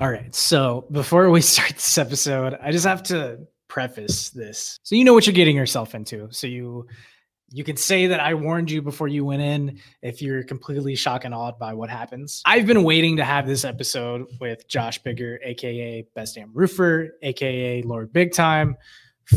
All right. So before we start this episode, I just have to preface this so you know what you're getting yourself into. So you you can say that I warned you before you went in if you're completely shocked and awed by what happens. I've been waiting to have this episode with Josh Bigger, aka Best Damn Roofer, aka Lord Big Time,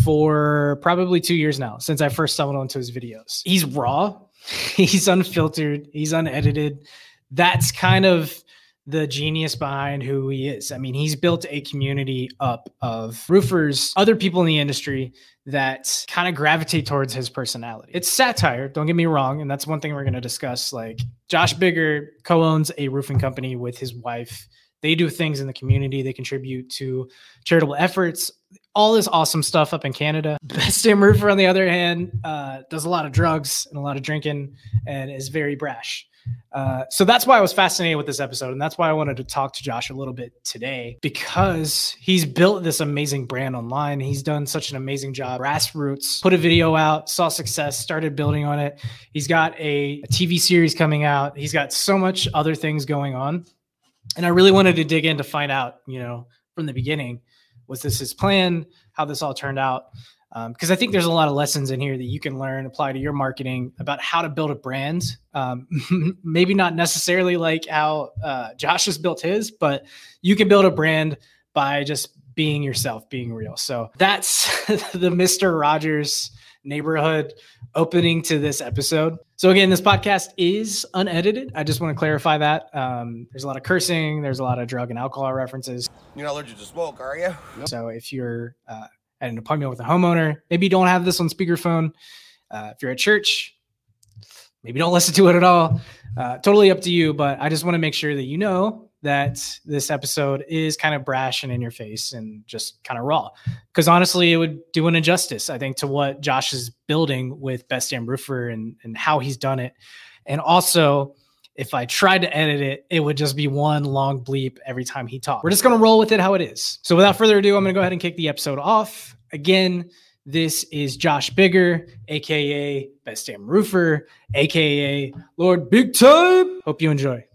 for probably two years now since I first stumbled onto his videos. He's raw, he's unfiltered, he's unedited. That's kind of the genius behind who he is. I mean, he's built a community up of roofers, other people in the industry that kind of gravitate towards his personality. It's satire, don't get me wrong, and that's one thing we're going to discuss. Like Josh Bigger co-owns a roofing company with his wife. They do things in the community, they contribute to charitable efforts, all this awesome stuff up in Canada. Best Damn Roofer, on the other hand, uh, does a lot of drugs and a lot of drinking and is very brash. Uh, so that's why I was fascinated with this episode. And that's why I wanted to talk to Josh a little bit today because he's built this amazing brand online. He's done such an amazing job. Grassroots put a video out, saw success, started building on it. He's got a, a TV series coming out. He's got so much other things going on. And I really wanted to dig in to find out, you know, from the beginning, was this his plan? How this all turned out? Because um, I think there's a lot of lessons in here that you can learn, apply to your marketing about how to build a brand. Um, maybe not necessarily like how uh, Josh has built his, but you can build a brand by just being yourself, being real. So that's the Mr. Rogers neighborhood opening to this episode. So again, this podcast is unedited. I just want to clarify that. Um, there's a lot of cursing. There's a lot of drug and alcohol references. You're not allergic to smoke, are you? So if you're uh, an appointment with a homeowner. Maybe you don't have this on speakerphone. Uh, if you're at church, maybe don't listen to it at all. Uh, totally up to you. But I just want to make sure that you know that this episode is kind of brash and in your face and just kind of raw. Because honestly, it would do an injustice, I think, to what Josh is building with Best Damn Roofer and, and how he's done it. And also, if I tried to edit it, it would just be one long bleep every time he talked. We're just going to roll with it how it is. So without further ado, I'm going to go ahead and kick the episode off. Again, this is Josh Bigger, aka Best Damn Roofer, aka Lord Big Time. Hope you enjoy.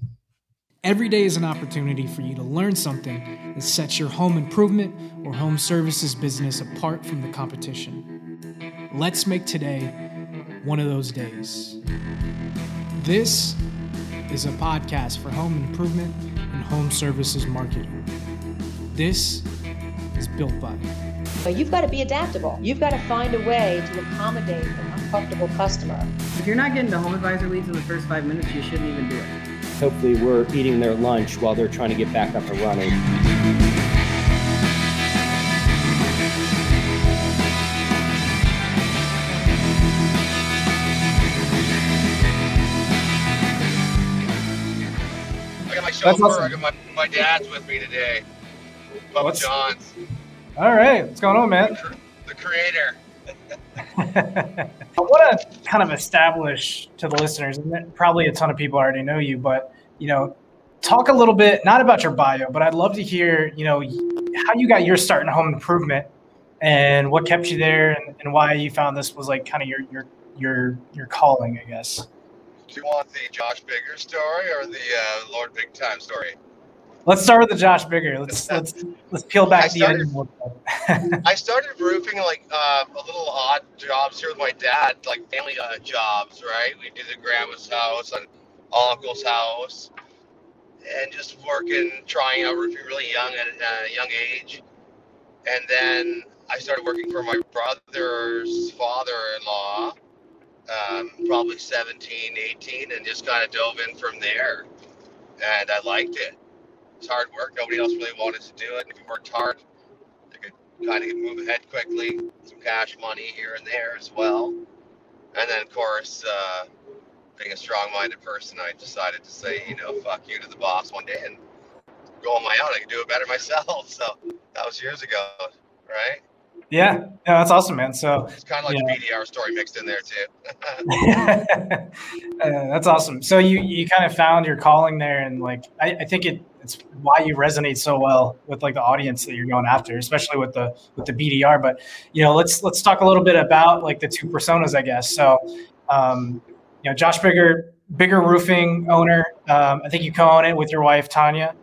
Every day is an opportunity for you to learn something that sets your home improvement or home services business apart from the competition. Let's make today one of those days. This is a podcast for home improvement and home services marketing. This is built by. But you've got to be adaptable. You've got to find a way to accommodate an uncomfortable customer. If you're not getting the home advisor leads in the first five minutes, you shouldn't even do it. Hopefully, we're eating their lunch while they're trying to get back up and running. That's awesome. I got my, my dad's with me today. Bubba What's, Johns. All right. What's going on, man? The creator. I want to kind of establish to the listeners, and probably a ton of people already know you, but you know, talk a little bit not about your bio, but I'd love to hear, you know, how you got your start in home improvement and what kept you there and, and why you found this was like kind of your your your your calling, I guess. Do you want the Josh Bigger story or the uh, Lord Big Time story? Let's start with the Josh Bigger. Let's let's let's peel back I the onion. I started roofing like uh, a little odd jobs here with my dad, like family uh, jobs, right? We did the grandma's house and uncle's house, and just working, trying out roofing really young at a young age, and then I started working for my brother's father-in-law um, probably 17, 18, and just kind of dove in from there. And I liked it. It's hard work. Nobody else really wanted to do it. If you worked hard, you could kind of move ahead quickly. Some cash money here and there as well. And then, of course, uh, being a strong-minded person, I decided to say, you know, fuck you to the boss one day and go on my own. I can do it better myself. So that was years ago, right? Yeah, yeah, that's awesome, man. So it's kind of like yeah. the BDR story mixed in there too. uh, that's awesome. So you you kind of found your calling there, and like I, I think it it's why you resonate so well with like the audience that you're going after, especially with the with the BDR. But you know, let's let's talk a little bit about like the two personas, I guess. So, um, you know, Josh Bigger, bigger roofing owner. Um, I think you co-own it with your wife Tanya,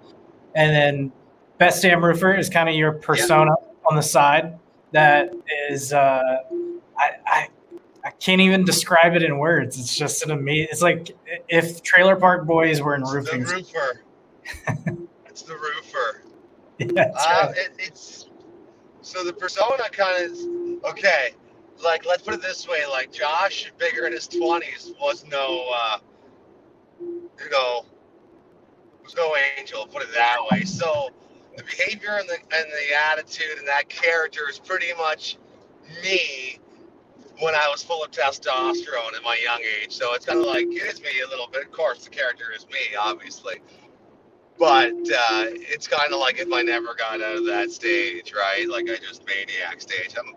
and then best damn roofer is kind of your persona on the side that is uh I, I I can't even describe it in words. It's just an amazing. It's like if Trailer Park Boys were in It's roofing. the roofer. it's the roofer. Yeah, Uh, right. it, it's so the persona kind of okay. Like let's put it this way: like Josh, bigger in his twenties, was no, uh, you know, was no angel. Put it that way. So the behavior and the and the attitude and that character is pretty much me when I was full of testosterone at my young age. So it's kind of like it is me a little bit. Of course, the character is me, obviously but uh, it's kind of like if I never got out of that stage, right? Like I just maniac stage. I'm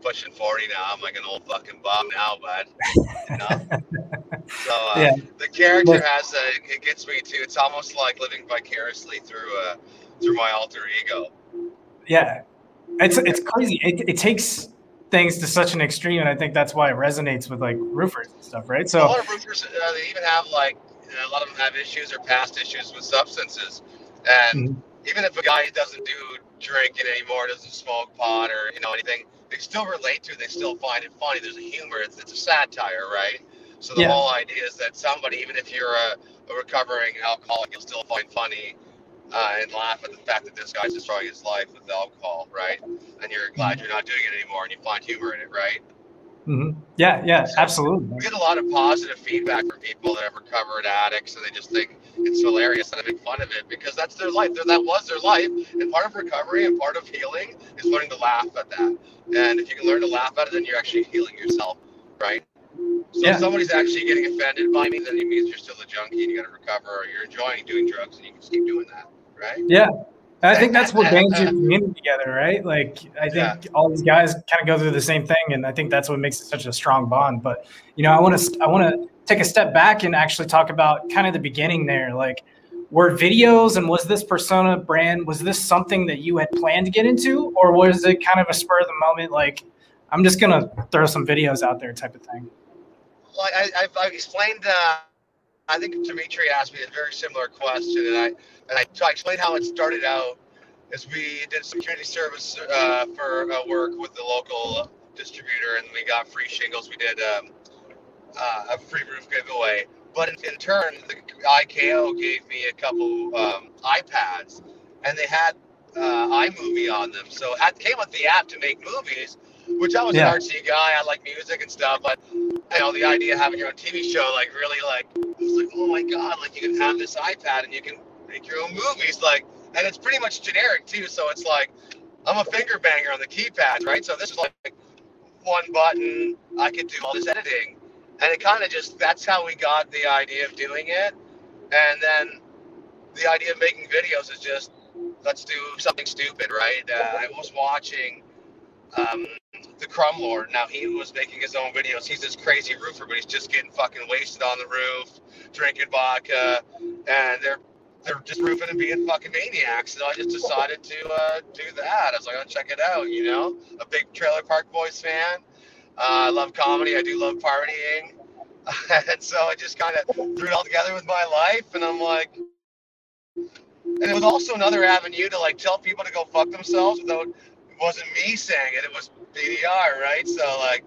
pushing 40 now. I'm like an old fucking bum now, but you know. so uh, Yeah. the character has a, it gets me too. It's almost like living vicariously through uh, through my alter ego. yeah, it's it's crazy. It, it takes things to such an extreme, and I think that's why it resonates with like roofers and stuff, right? So a lot of roofers, uh, they even have like a lot of them have issues or past issues with substances, and Mhm. even if a guy doesn't do drinking anymore, doesn't smoke pot or you know anything, they still relate to it. They still find it funny. There's a humor. It's, it's a satire, right? So the Yeah. whole idea is that somebody, even if you're a, a recovering alcoholic, you'll still find funny uh, and laugh at the fact that this guy's destroying his life with alcohol, right? And you're glad you're not doing it anymore, and you find humor in it, right? mhm. yeah, yeah, absolutely. We get a lot of positive feedback from people that have recovered addicts, and they just think it's hilarious and I make fun of it because that's their life. That that was their life, and part of recovery and part of healing is learning to laugh at that. And if you can learn to laugh at it, then you're actually healing yourself, right? So Yeah. if somebody's actually getting offended by me, then it means you're still a junkie and you got to recover, or you're enjoying doing drugs and you can just keep doing that, right? Yeah. And I think that's what bands your community together, right? Like I think Yeah. all these guys kind of go through the same thing, and I think that's what makes it such a strong bond. But you know, I want to I want to take a step back and actually talk about kind of the beginning there. Like, were videos and was this persona brand was this something that you had planned to get into, or was it kind of a spur of the moment? Like, I'm just gonna throw some videos out there, type of thing. Well, I, I've, I've explained. Uh, I think Dimitri asked me a very similar question, and I and I, so I explained how it started out. As we did some community service uh, for uh, work with the local distributor, and we got free shingles. We did um, uh, a free roof giveaway. But in, in turn, the IKO gave me a couple um, iPads, and they had uh, iMovie on them. So it came with the app to make movies, which I was Yeah. an artsy guy. I like music and stuff, but you know, the idea of having your own TV show, like really like, I was like, oh my God, like you can have this iPad and you can make your own movies. Like, and it's pretty much generic too. So it's like, I'm a finger banger on the keypad, right? So this is like one button. I could do all this editing. And it kind of just, that's how we got the idea of doing it. And then the idea of making videos is just, let's do something stupid, right? Uh, I was watching um, the Crumb Lord. Now he was making his own videos. He's this crazy roofer, but he's just getting fucking wasted on the roof, drinking vodka, and they're they're just roofing and being fucking maniacs. So I just decided to uh, do that. I was like, I'll check it out. You know, a big Trailer Park Boys fan. Uh, I love comedy. I do love partying. and so I just kind of threw it all together with my life, and I'm like, and it was also another avenue to like tell people to go fuck themselves without it wasn't me saying it, it was BDR, right? So like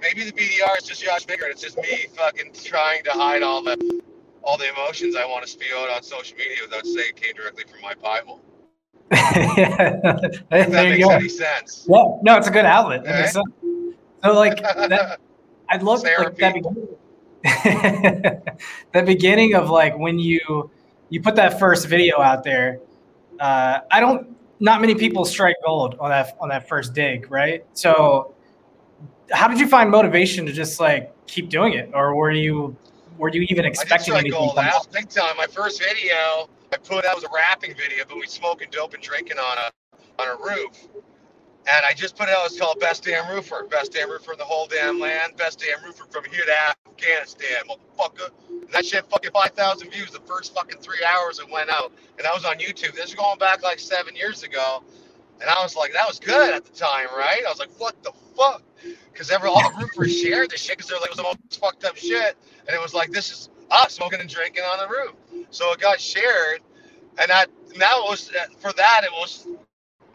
maybe the BDR is just Josh Bigger and it's just me fucking trying to hide all the all the emotions I want to spew out on social media without saying it came directly from my Bible. yeah. If that you makes any sense. Yeah, no, it's a good outlet. Makes Right? sense. So like that, I'd love like, that, beginning, that beginning of like when you you put that first video out there. Uh, I don't. Not many people strike gold on that on that first dig, right? So, how did you find motivation to just like keep doing it, or were you were you even I expecting tried anything? gold it? out big time. My first video I put out was a rapping video, but we smoking dope and drinking on a on a roof. And I just put it out. It's called Best Damn Roofer. Best damn roofer in the whole damn land. Best damn roofer from here to Afghanistan, motherfucker. And that shit fucking 5,000 views the first fucking three hours it went out. And I was on YouTube. This is going back like seven years ago. And I was like, that was good at the time, right? I was like, what the fuck? Because every all the roofers shared this shit because they're like, it was the most fucked up shit. And it was like, this is us smoking and drinking on the roof. So it got shared. and that now it was uh, for that it was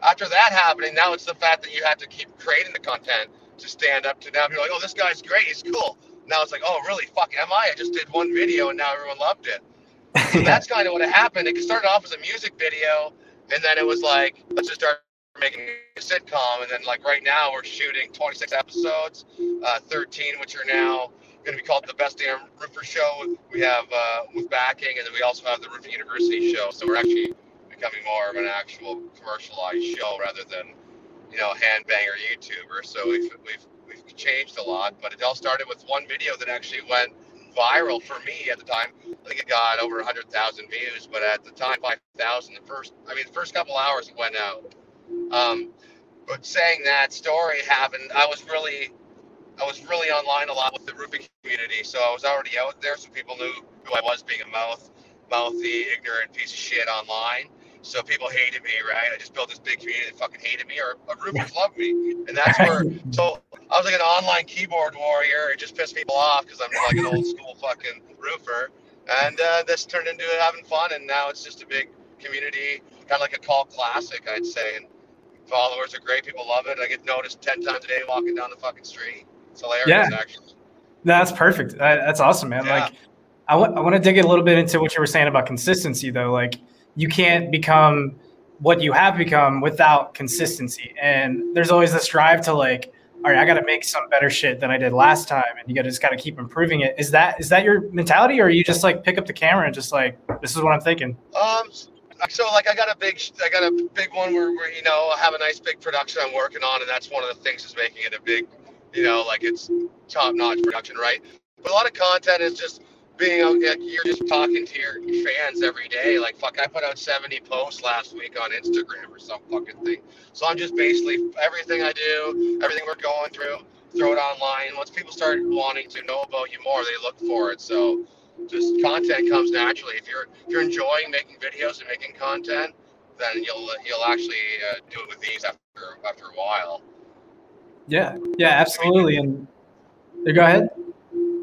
after that happening. Now it's the fact that you have to keep creating the content to stand up to now. You're like, oh, this guy's great. He's cool. Now it's like, oh, really? Fuck, am I? I just did one video and now everyone loved it. So that's kind of what happened. It started off as a music video, and then it was like, let's just start making a sitcom. And then, like, right now, we're shooting 26 episodes, uh, 13, which are now going to be called the Best Damn Roofer Show. We have uh, with backing, and then we also have the Roofing University Show. So we're actually becoming more of an actual commercialized show rather than, you know, handbanger YouTuber. So we've, we've, we've changed a lot, but it all started with one video that actually went viral for me at the time. I think it got over 100,000 views, but at the time, 5,000. The first, I mean, the first couple hours it went out. Um, but saying that story happened, I was really, I was really online a lot with the roofing community, so I was already out there, so people knew who I was, being a mouth, mouthy, ignorant piece of shit online. So people hated me, right? I just built this big community that fucking hated me, or, or roofers loved me, and that's where. So I was like an online keyboard warrior. It just pissed people off because I'm like an old school fucking roofer, and uh, this turned into having fun, and now it's just a big community, kind of like a call classic, I'd say. And followers are great. People love it. I get noticed ten times a day walking down the fucking street. It's hilarious, Yeah. actually. That's perfect. That's awesome, man. Yeah. Like, I want to dig a little bit into what you were saying about consistency, though. Like, you can't become what you have become without consistency. And there's always this drive to like, all right, I got to make some better shit than I did last time, and you got to just got to keep improving it. Is that is that your mentality, or you just like pick up the camera and just like, this is what I'm thinking? Um, so like I got a big, I got a big one where, where you know I have a nice big production I'm working on, and that's one of the things that's making it a big, you know, like it's top notch production, right? But a lot of content is just being out, like you're just talking to your fans every day. Like fuck, I put out 70 posts last week on Instagram or some fucking thing. So I'm just basically everything I do, everything we're going through, throw it online. Once people start wanting to know about you more, they look for it. So just content comes naturally. If you're if you're enjoying making videos and making content, then you'll you'll actually uh, do it with these after after a while. Yeah, yeah, absolutely. And yeah, go ahead.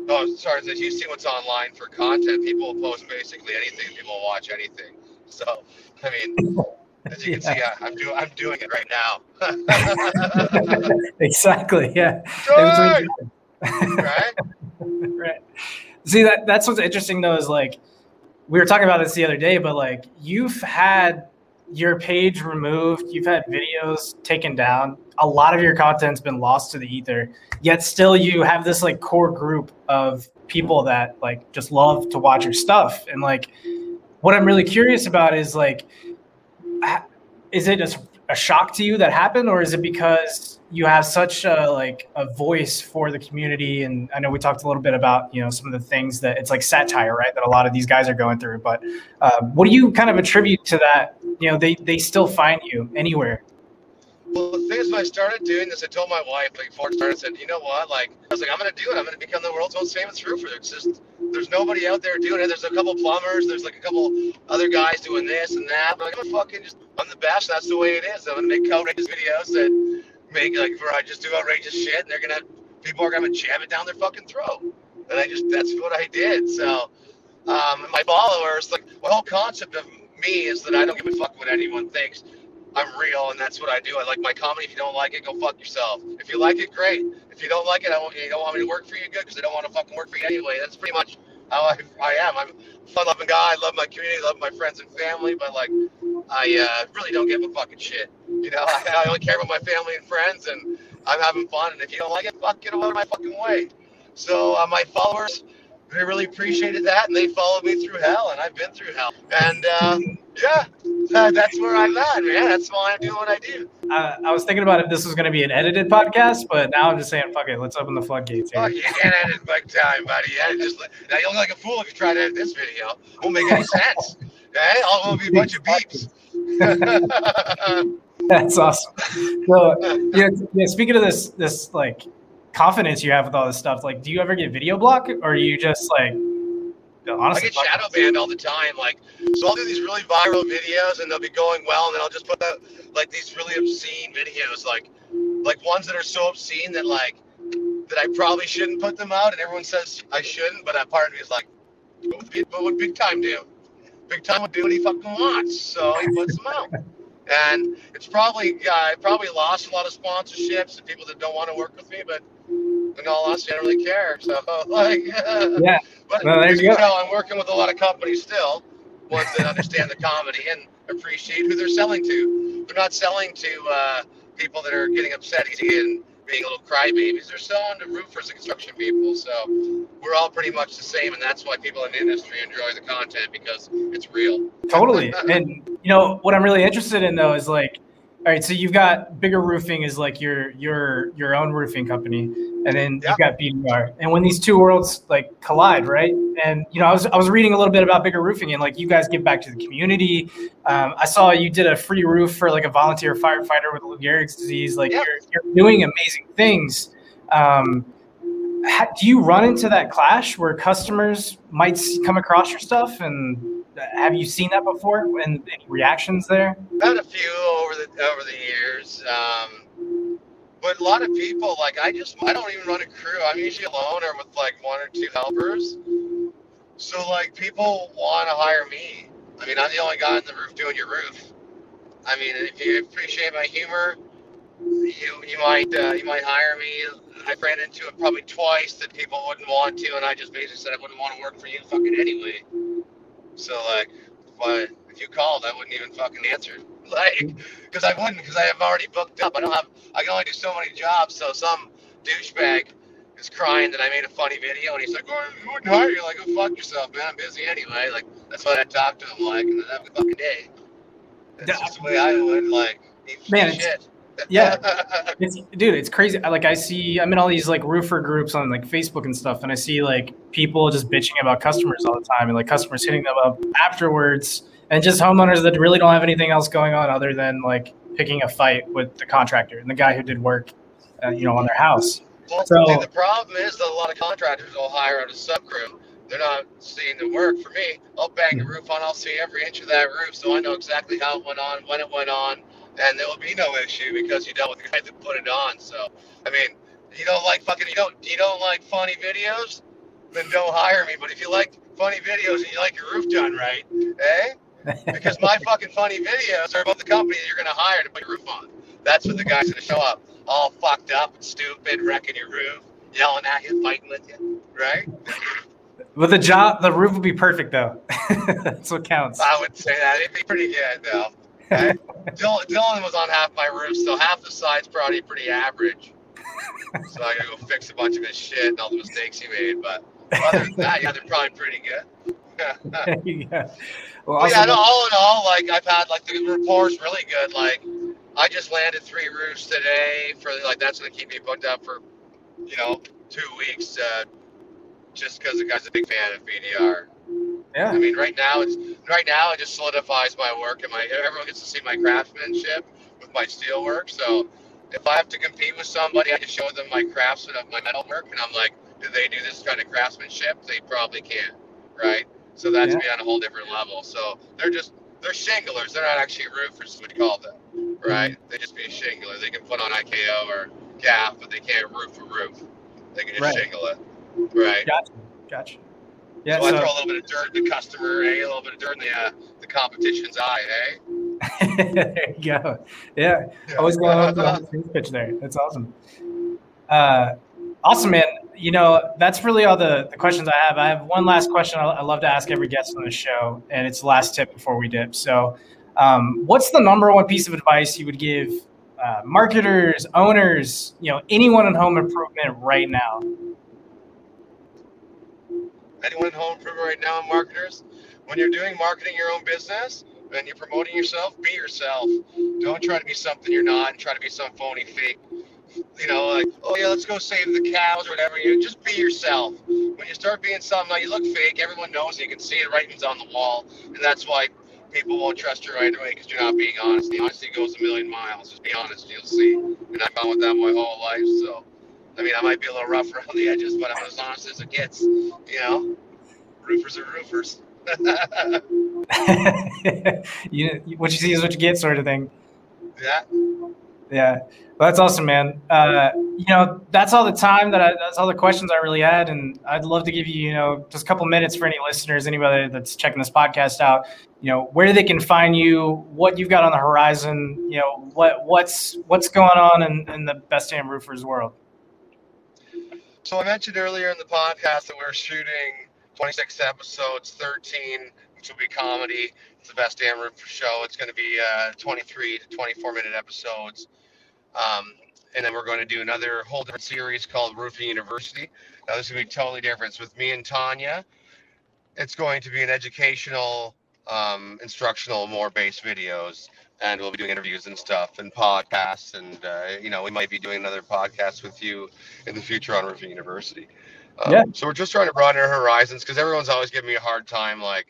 Oh, sorry. As you see what's online for content, people will post basically anything. People will watch anything. So, I mean, as you can see, I, I'm doing I'm doing it right now. exactly. Yeah. Good! right? right. See that that's what's interesting though is like we were talking about this the other day, but like you've had your page removed, you've had videos taken down, a lot of your content's been lost to the ether, yet still you have this like core group of people that like just love to watch your stuff. And like what I'm really curious about is like is it just a shock to you that happened or is it because you have such a like a voice for the community? And i know we talked a little bit about you know some of the things that it's like satire right that a lot of these guys are going through. But um, what do you kind of attribute to that? You know they they still find you anywhere Well, the thing is, when I started doing this, I told my wife like before it started, I said, you know what? Like, I was like, I'm gonna do it. I'm gonna become the world's most famous roofer. It's just there's nobody out there doing it. There's a couple plumbers. There's like a couple other guys doing this and that. But I'm gonna fucking just I'm the best. That's the way it is. I'm gonna make outrageous videos that make like where I just do outrageous shit, and they're gonna people are gonna jam it down their fucking throat. And I just that's what I did. So um, my followers, like the whole concept of me is that I don't give a fuck what anyone thinks. I'm real, and that's what I do. I like my comedy. If you don't like it, go fuck yourself. If you like it, great. If you don't like it, I want you don't want me to work for you, good, because I don't want to fucking work for you anyway. That's pretty much how I, I am. I'm a fun-loving guy. I love my community, love my friends and family, but like, I uh, really don't give a fucking shit. You know, I, I only care about my family and friends, and I'm having fun. And if you don't like it, fuck, get out of my fucking way. So uh, my followers, they really appreciated that, and they followed me through hell, and I've been through hell. And uh, yeah, uh, that's where I'm at, man. That's why I'm doing what I do. uh, i was thinking about if this was going to be an edited podcast but now i'm just saying fuck it let's open the floodgates here. Fuck, you can't edit big time, buddy. Yeah, just now you look like a fool if you try to edit this video. Won't make any sense. Okay, all will be a bunch of beeps. That's awesome. So, yeah, yeah, speaking of this, this like confidence you have with all this stuff, like, do you ever get video block, or are you just like, honestly? I get shadow banned all the time. Like, so I'll do these really viral videos, and they'll be going well, and then I'll just put out like these really obscene videos, like like ones that are so obscene that like that I probably shouldn't put them out, and everyone says I shouldn't, but that part of me is like, what would, big, what would big time do? Big Time would do what he fucking wants, so he puts them out. And it's probably uh, I probably lost a lot of sponsorships and people that don't want to work with me, but in all honesty, I don't really care. So like, Yeah. but Well, there you go. know, I'm working with a lot of companies still, ones that understand the comedy and appreciate who they're selling to. They're not selling to uh, people that are getting upset and being little crybabies. They're still selling to roofers and construction people. So we're all pretty much the same, and that's why people in the industry enjoy the content because it's real. totally and you know what i'm really interested in though is like all right so you've got bigger roofing is like your your your own roofing company and then Yeah. you've got bdr and when these two worlds like collide right? And you know i was i was reading a little bit about bigger roofing and like you guys give back to the community. Um, i saw you did a free roof for like a volunteer firefighter with lou gehrig's disease. Like Yeah. you're, you're doing amazing things. Um, do you run into that clash where customers might come across your stuff and have you seen that before and any reactions there had a few over the over the years. Um, but a lot of people like I just I don't even run a crew. I'm usually alone or with like one or two helpers. So like people want to hire me. I mean I'm the only guy on the roof doing your roof. I mean if you appreciate my humor, you you might uh, you might hire me. I ran into it probably twice that people wouldn't want to, and I just basically said I wouldn't want to work for you fucking anyway. So like, but if you called, I wouldn't even fucking answer. Like, because I wouldn't, because I have already booked up. I don't have, I can only do so many jobs. So some douchebag is crying that I made a funny video, and he's like, "Oh, I wouldn't hire you." Like, go fuck yourself, man. I'm busy anyway. Like, that's what I talk to him like, and then have a fucking day. That's just the way I would like. eat Man, it's- shit. Yeah. It's, dude, it's crazy. Like I see, I'm in all these like roofer groups on like Facebook and stuff, and I see like people just bitching about customers all the time, and like customers hitting them up afterwards, and just homeowners that really don't have anything else going on other than like picking a fight with the contractor and the guy who did work, uh, you know, on their house. Well, So- see, the problem is that a lot of contractors will hire out a sub crew. They're not seeing the work. For me, I'll bang the roof on. I'll see every inch of that roof, so I know exactly how it went on, when it went on, and there will be no issue because you dealt with the guy that put it on. So, I mean, you don't like fucking you don't you don't like funny videos, then don't hire me. But if you like funny videos and you like your roof done right, eh? Because my fucking funny videos are about the company that you're gonna hire to put your roof on. That's when the guy's gonna show up, all fucked up and stupid, wrecking your roof, yelling at you, fighting with you, right? But the job, the roof would be perfect though. That's what counts. I would say that it'd be pretty good though. Okay? Dylan, Dylan was on half my roof, so half the side's probably pretty average. So I gotta go fix a bunch of his shit and all the mistakes he made. But other than that, yeah, they're probably pretty good. yeah. Well, yeah, no, all in all, like I've had like the rapport's really good. Like I just landed three roofs today for like that's gonna keep me booked up for you know two weeks. Uh, just because the guy's a big fan of BDR. I mean, right now it's right now it just solidifies my work and my everyone gets to see my craftsmanship with my steel work. So if I have to compete with somebody, I just show them my craftsman of my metal work, and I'm like, do they do this kind of craftsmanship? They probably can't, right? So that's Yeah. me on a whole different level. So they're just they're shinglers. They're not actually roofers, what you call them, right? They just be a shingler. They can put on IKO or GAF, but they can't roof a roof. They can just Right. shingle it, right? Gotcha. Gotcha. Yeah. so, I throw a little bit of dirt in the customer, eh? A little bit of dirt in the uh, the competition's eye, eh? there you go. Yeah. Always going on the sales pitch there. That's awesome. Uh, awesome, man. You know, that's really all the, the questions I have. I have one last question I, I love to ask every guest on the show, and it's the last tip before we dip. So, um, what's the number one piece of advice you would give uh, marketers, owners, you know, anyone in home improvement right now? Anyone home improvement right now, marketers, when you're doing marketing your own business and you're promoting yourself, be yourself. Don't try to be something you're not and try to be some phony fake. You know, like, oh yeah, let's go save the cows or whatever. You just be yourself. When you start being something, like, you look fake. Everyone knows you can see it. Writing's on the wall, and that's why people won't trust you right away because you're not being honest. The honesty goes a million miles. Just be honest, you'll see. And I've gone with that my whole life. So, I mean, I might be a little rough around the edges, but I'm as honest as it gets. You know, roofers are roofers. you, what you see is what you get, sort of thing. yeah. Yeah. Well, that's awesome, man. Uh, you know, that's all the time that I, that's all the questions I really had. And I'd love to give you, you know, just a couple minutes for any listeners, anybody that's checking this podcast out, you know, where they can find you, what you've got on the horizon, you know, what, what's, what's going on in, in the best damn roofers world. So I mentioned earlier in the podcast that we're shooting 26 episodes, 13, which will be comedy. It's the best damn roofer show. It's going to be uh, 23 to 24 minute episodes. Um, and then we're going to do another whole different series called Roofing University. Now this is going to be totally different. It's with me and Tanya. It's going to be an educational, um, instructional, more based videos, and we'll be doing interviews and stuff and podcasts, and uh, you know we might be doing another podcast with you in the future on Roofing University. Um, Yeah. So we're just trying to broaden our horizons because everyone's always giving me a hard time, like.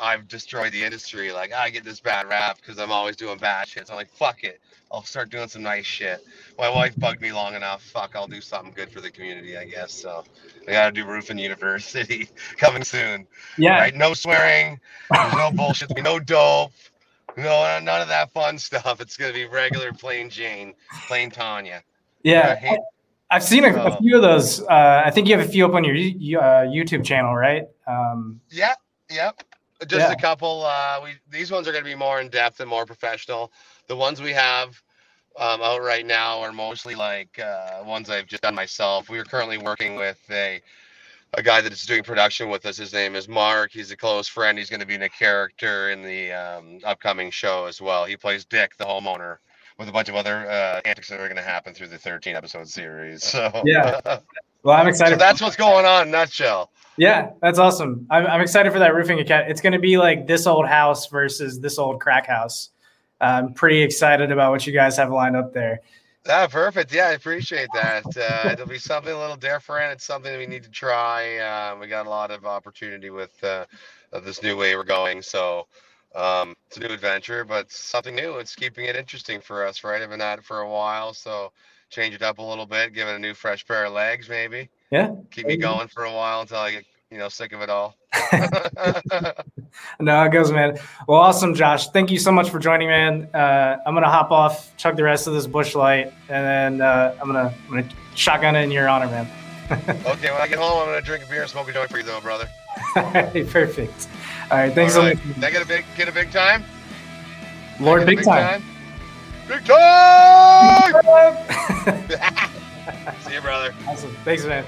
I've destroyed the industry. Like I get this bad rap because I'm always doing bad shit. So I'm like, fuck it. I'll start doing some nice shit. My wife bugged me long enough. Fuck, I'll do something good for the community, I guess. So I gotta do roofing university coming soon. Yeah. Right? No swearing. There's no bullshit. No dope. No, none of that fun stuff. It's gonna be regular, plain Jane, plain Tanya. Yeah. I've seen a, a Uh, few of those. Uh, I think you have a few up on your uh, YouTube channel, right? Um, Yep, yep. Just Yeah. a couple. Uh, we these ones are going to be more in depth and more professional. The ones we have um, out right now are mostly like uh, ones I've just done myself. We are currently working with a a guy that is doing production with us. His name is Mark. He's a close friend. He's going to be in a character in the um, upcoming show as well. He plays Dick, the homeowner, with a bunch of other uh, antics that are going to happen through the 13 episode series. So Yeah. well, I'm so excited. that's what's going on nutshell. yeah, that's awesome. I'm, I'm excited for that roofing account. It's going to be like this old house versus this old crack house. I'm pretty excited about what you guys have lined up there. Ah, perfect. Yeah, I appreciate that. Uh, it'll be something a little different. It's something that we need to try. Uh, we got a lot of opportunity with uh, this new way we're going. So um, it's a new adventure, but something new. It's keeping it interesting for us, right? I've been at it for a while, so change it up a little bit, give it a new fresh pair of legs, maybe. Yeah. Keep me going for a while until I get you know sick of it all. No, it goes, man. Well, awesome, Josh. Thank you so much for joining, man. Uh, I'm gonna hop off, chug the rest of this Busch Light, and then uh, I'm gonna I'm gonna shotgun it in your honor, man. okay, when I get home, I'm gonna drink a beer and smoke a joint for you, though, brother. Perfect. All right, thanks All so right. much, Did I get a big get a big time? Lord. Big get a time. Big time. See you, brother. awesome. Thanks, man.